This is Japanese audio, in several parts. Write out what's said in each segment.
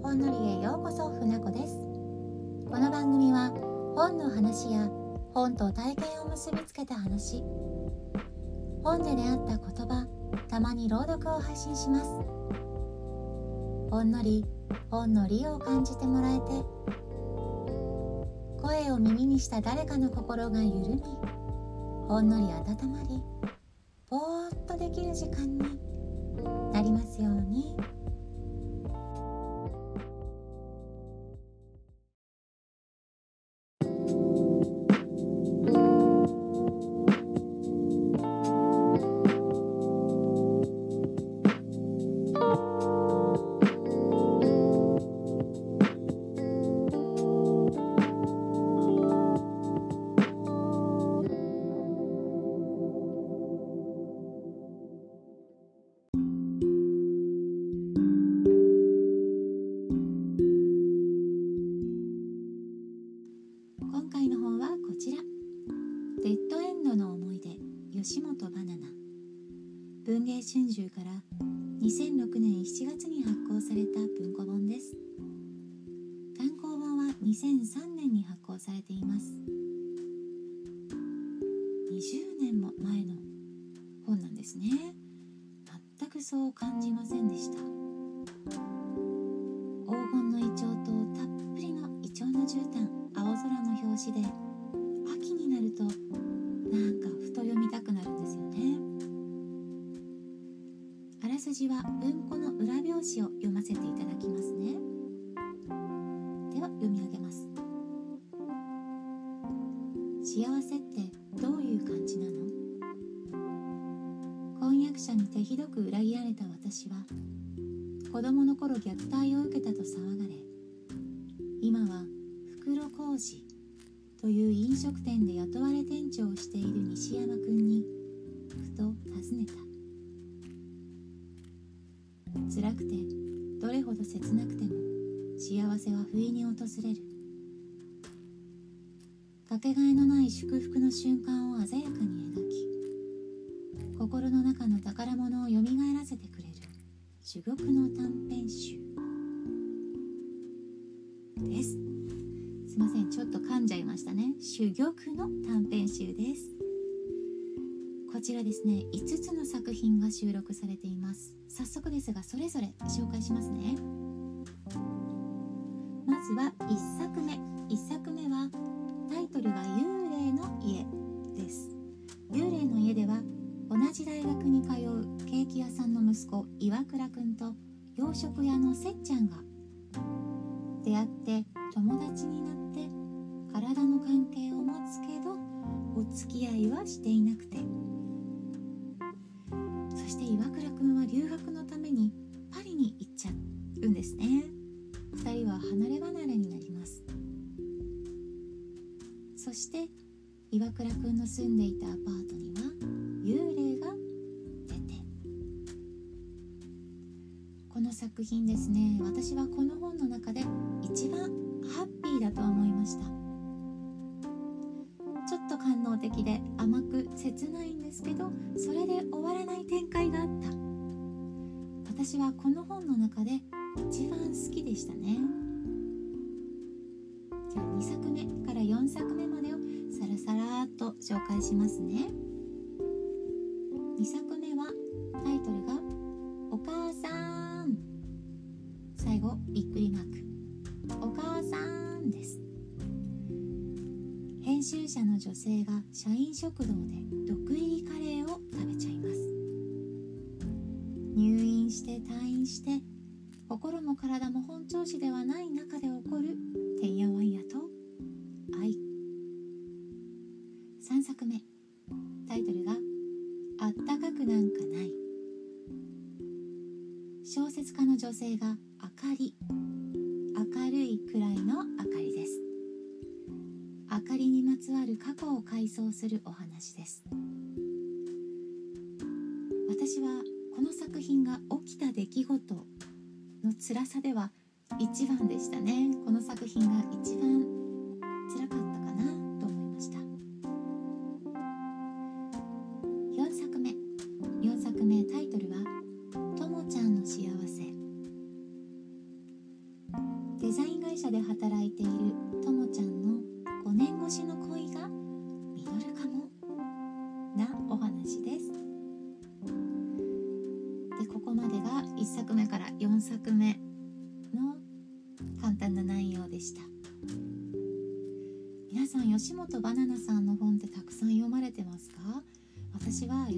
ほんのりへようこそ船子です。この番組は本の話や本と体験を結びつけた話。本で出会った言葉たまに朗読を配信します。ほんのり本の利を感じてもらえて声を耳にした誰かの心が緩みほんのり温まりぼーっとできる時間になりますように。芸春秋から2006年7月に発行された文庫本です。単行本は2003年に発行されています。虐待を受けたと騒がれ今は袋小路という飲食店で雇われ店長をしている西山くんにふと尋ねた。辛くてどれほど切なくても幸せは不意に訪れる。かけがえのない祝福の瞬間を鮮やかに描き心の中の宝物をよみがえらせてくれる。珠玉の短編集。です。すいませんちょっと噛んじゃいましたね。珠玉の短編集です。こちらですね5つの作品が収録されています。早速ですがそれぞれ紹介しますね。まずは1作目。1作目はタイトルが幽霊の家です。幽霊の家では同じ大学に通うケーキ屋さんの息子岩倉くんと洋食屋のせっちゃんが出会って友達になって体の関係を持つけどお付き合いはしていなくて。そして岩倉くんは留学のためにパリに行っちゃうんですね。2人は離れ離れになります。そして岩倉くんの住んでいたアパートに作品ですね。私はこの本の中で一番ハッピーだと思いました。ちょっと官能的で甘く切ないんですけどそれで終わらない展開があった。私はこの本の中で一番好きでしたね。じゃあ2作目から4作目までをさらさらっと紹介しますね。食堂で毒入りカレーを食べちゃいます。入院して退院して心も体も本調子ではない中で起こるてんやわんやと。愛3作目。タイトルが「あったかくなんかない」小説家の女性がするお話です。私はこの作品が起きた出来事の辛さでは一番でしたね。この作品が一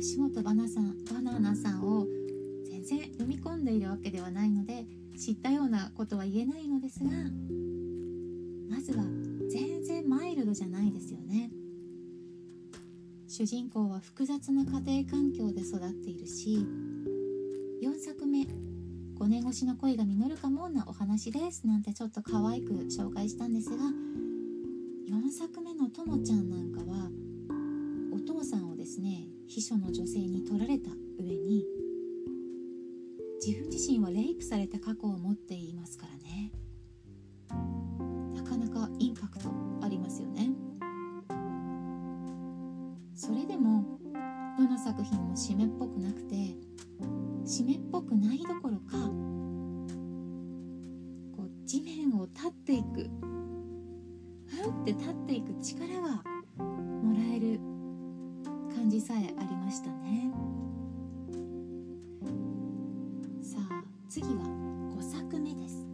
吉本バナさんバナナさんを全然読み込んでいるわけではないので知ったようなことは言えないのですがまずは全然マイルドじゃないですよね。主人公は複雑な家庭環境で育っているし4作目5年越しの恋が実るかもなお話ですなんてちょっと可愛く紹介したんですが4作目のともちゃんなんかはお父さんをですね秘書の女性に取られた上に自分自身はレイプされた過去を持っていますからね。なかなかインパクトありますよね。それでもどの作品も締めっぽくなくて締めっぽくないどころか次は5作目です。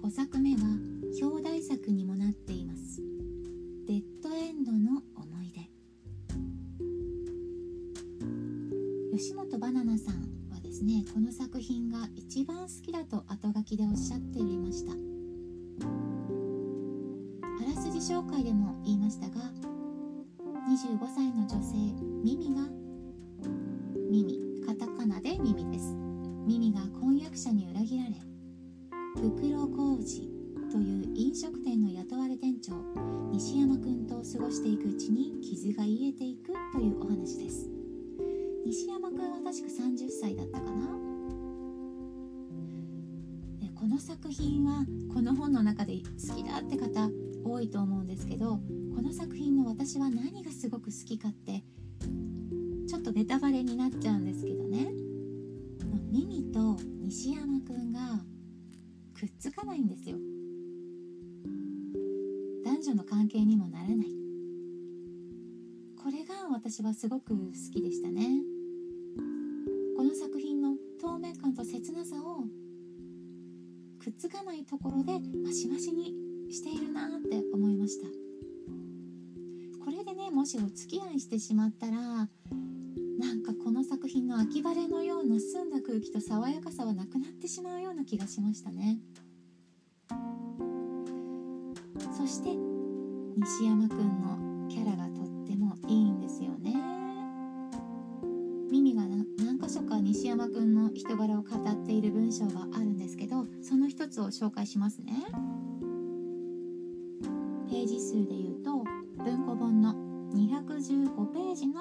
5作目は表題作にもなっています。タカナで耳です。耳が婚約者に裏切られ袋小路という飲食店の雇われ店長西山くんと過ごしていくうちに傷が癒えていくというお話です。西山くんは確か30歳だったかな。この作品はこの本の中で好きだって方多いと思うんですけどこの作品の私は何がすごく好きかってちょっとネタバレになっちゃうんですけどミミと西山くんがくっつかないんですよ。男女の関係にもならない。これが私はすごく好きでしたね。この作品の透明感と切なさをくっつかないところでマシマシにしているなって思いました。これでねもしお付き合いしてしまったらなんかこの作品の秋晴れのような澄んだ空気と爽やかさはなくなってしまうような気がしましたね。そして西山くんのキャラがとってもいいんですよね。ミミが何箇所か西山くんの人柄を語っている文章があるんですけどその一つを紹介しますね。ページ数で言うと文庫本の215ページの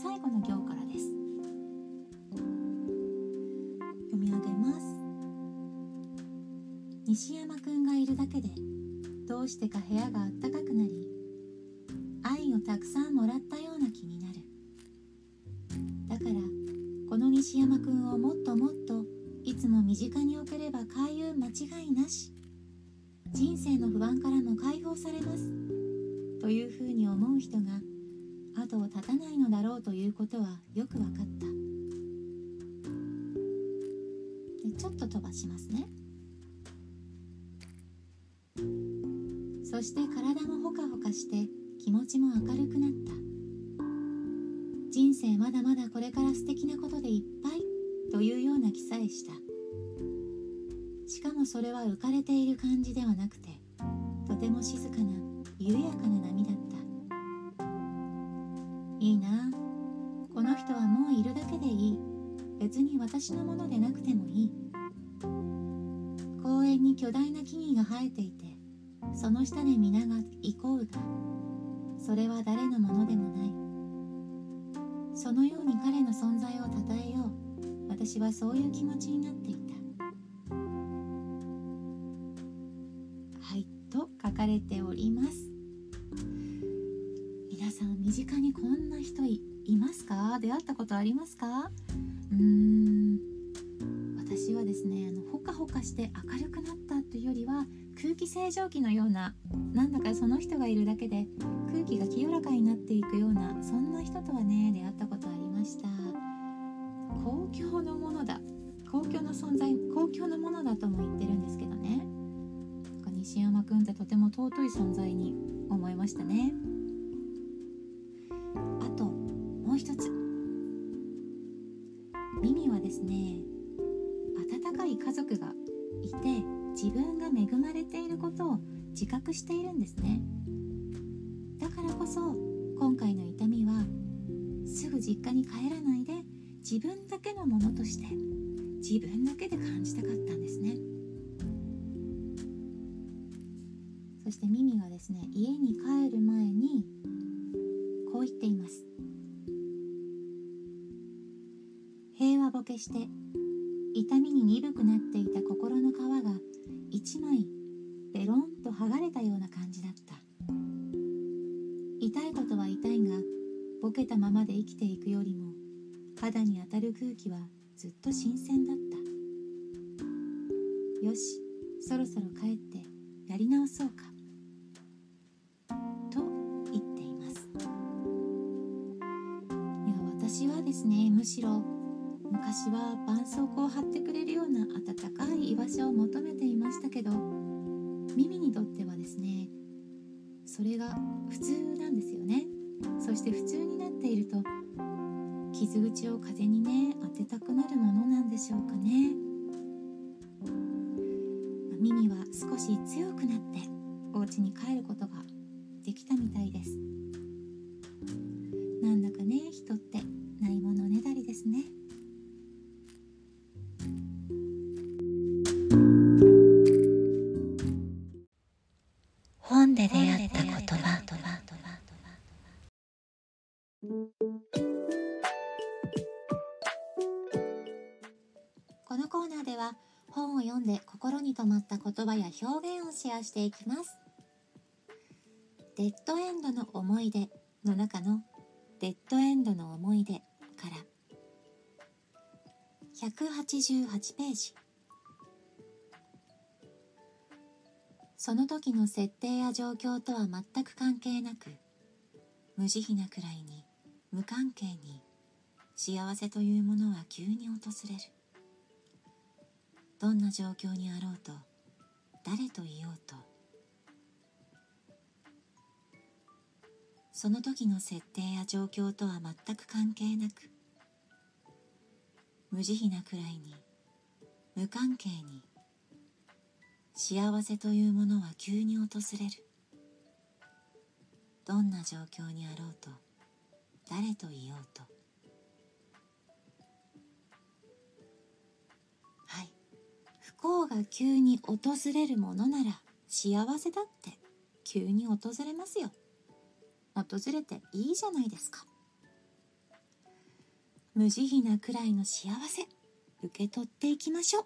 最後の行からです。読み上げます。西山くんがいるだけでどうしてか部屋があったかくなり愛をたくさんもらったような気になる。だからこの西山くんをもっともっといつも身近に置ければ開運間違いなし人生の不安からも解放されますというふうに思う人が後を絶たないのだろうということはよく分かった。でちょっと飛ばしますね。そして体もほかほかして気持ちも明るくなった。人生まだまだこれから素敵なことでいっぱいというような気さえした。しかもそれは浮かれている感じではなくてとても静かな緩やかな波だった。いいな。この人はもういるだけでいい。別に私のものでなくてもいい。公園に巨大な木々が生えていてその下で皆が行こうがそれは誰のものでもない。そのように彼の存在をたたえよう。私はそういう気持ちになっていた。人いますか？出会ったことありますか？うーん私はですねあ化して明るくなったというよりは空気清浄機のようななんだかその人がいるだけで空気が清らかになっていくようなそんな人とはね出会ったことありました。公共のものだ。公共の存在公共のものだとも言ってるんですけどね。西山くんってとても尊い存在に思いましたね。恵まれていることを自覚しているんですね。だからこそ今回の痛みはすぐ実家に帰らないで自分だけのものとして自分だけで感じたかったんですね。そしてミミがですね家に帰る前にこう言っています。平和ボケして痛みに鈍くなっていた心の皮が一枚ベロンと剥がれたような感じだった。痛いことは痛いがボケたままで生きていくよりも肌に当たる空気はずっと新鮮だった。よしそろそろ帰ってやり直そうか。と言っています。いや私はですねむしろ昔は絆創膏を貼ってくれるような温かい居場所を求めていましたけど耳にとってはですねそれが普通なんですよね。そして普通になっていると傷口を風にね当てたくなるものなんでしょうかね。耳は少し強くなってお家に帰ることができたみたいです。なんだかね人ってないものねだりですね。シェアしていきます。デッドエンドの思い出の中のデッドエンドの思い出から。188ページ。その時の設定や状況とは全く関係なく無慈悲なくらいに無関係に幸せというものは急に訪れる。どんな状況にあろうと誰といようと。その時の設定や状況とは全く関係なく無慈悲なくらいに無関係に幸せというものは急に訪れる。どんな状況にあろうと誰といようと。幸が急に訪れるものなら幸せだって急に訪れますよ。訪れていいじゃないですか。無慈悲なくらいの幸せ受け取っていきましょう。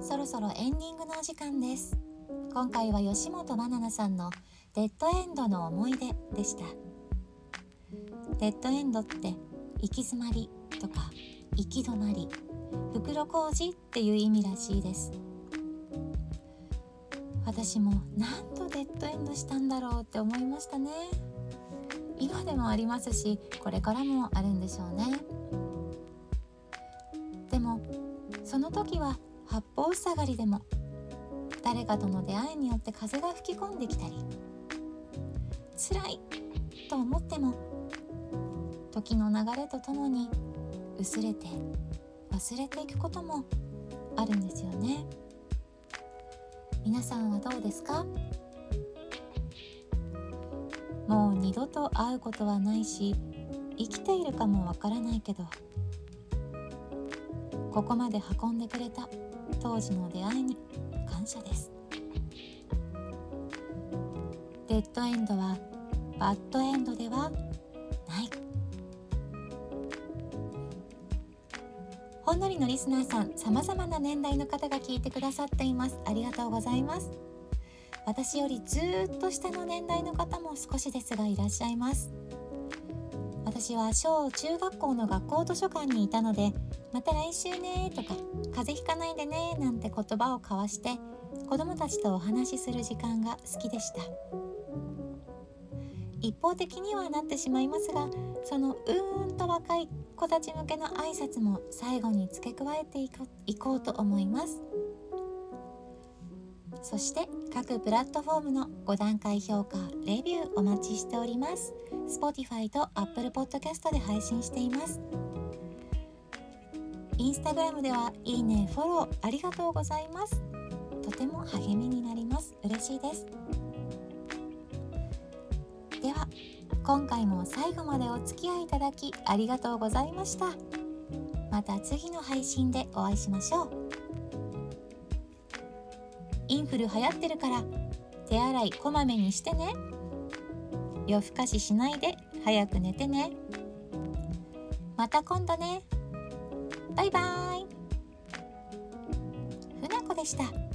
そろそろエンディングのお時間です。今回は吉本ばななさんのデッドエンドの思い出でした。デッドエンドって行き詰まりとか行き止まり袋小路っていう意味らしいです。私も何度デッドエンドしたんだろうって思いましたね。今でもありますしこれからもあるんでしょうね。でもその時は八方塞がりでも誰かとの出会いによって風が吹き込んできたり辛い。と思っても。時の流れとともに薄れて忘れていくこともあるんですよね。皆さんはどうですか？もう二度と会うことはないし生きているかもわからないけどここまで運んでくれた当時の出会いに感謝です。デッドエンドはバッドエンドではない。ほんのりのリスナーさん様々な年代の方が聞いてくださっています。ありがとうございます。私よりずっと下の年代の方も少しですがいらっしゃいます。私は小中学校の学校図書館にいたので「また来週ね」とか「風邪ひかないでね」なんて言葉を交わして子供たちとお話しする時間が好きでした。一方的にはなってしまいますがそのうーんと若い子たち向けの挨拶も最後に付け加えていこうと思います。そして各プラットフォームの5段階評価レビューお待ちしております。Spotify と Apple Podcast で配信しています。インスタグラムではいいねフォローありがとうございます。とても励みになります。嬉しいです。では今回も最後までお付き合いいただきありがとうございました。また次の配信でお会いしましょう。インフル流行ってるから手洗いこまめにしてね。夜更かししないで早く寝てね。また今度ね。バイバーイ。ふなこでした。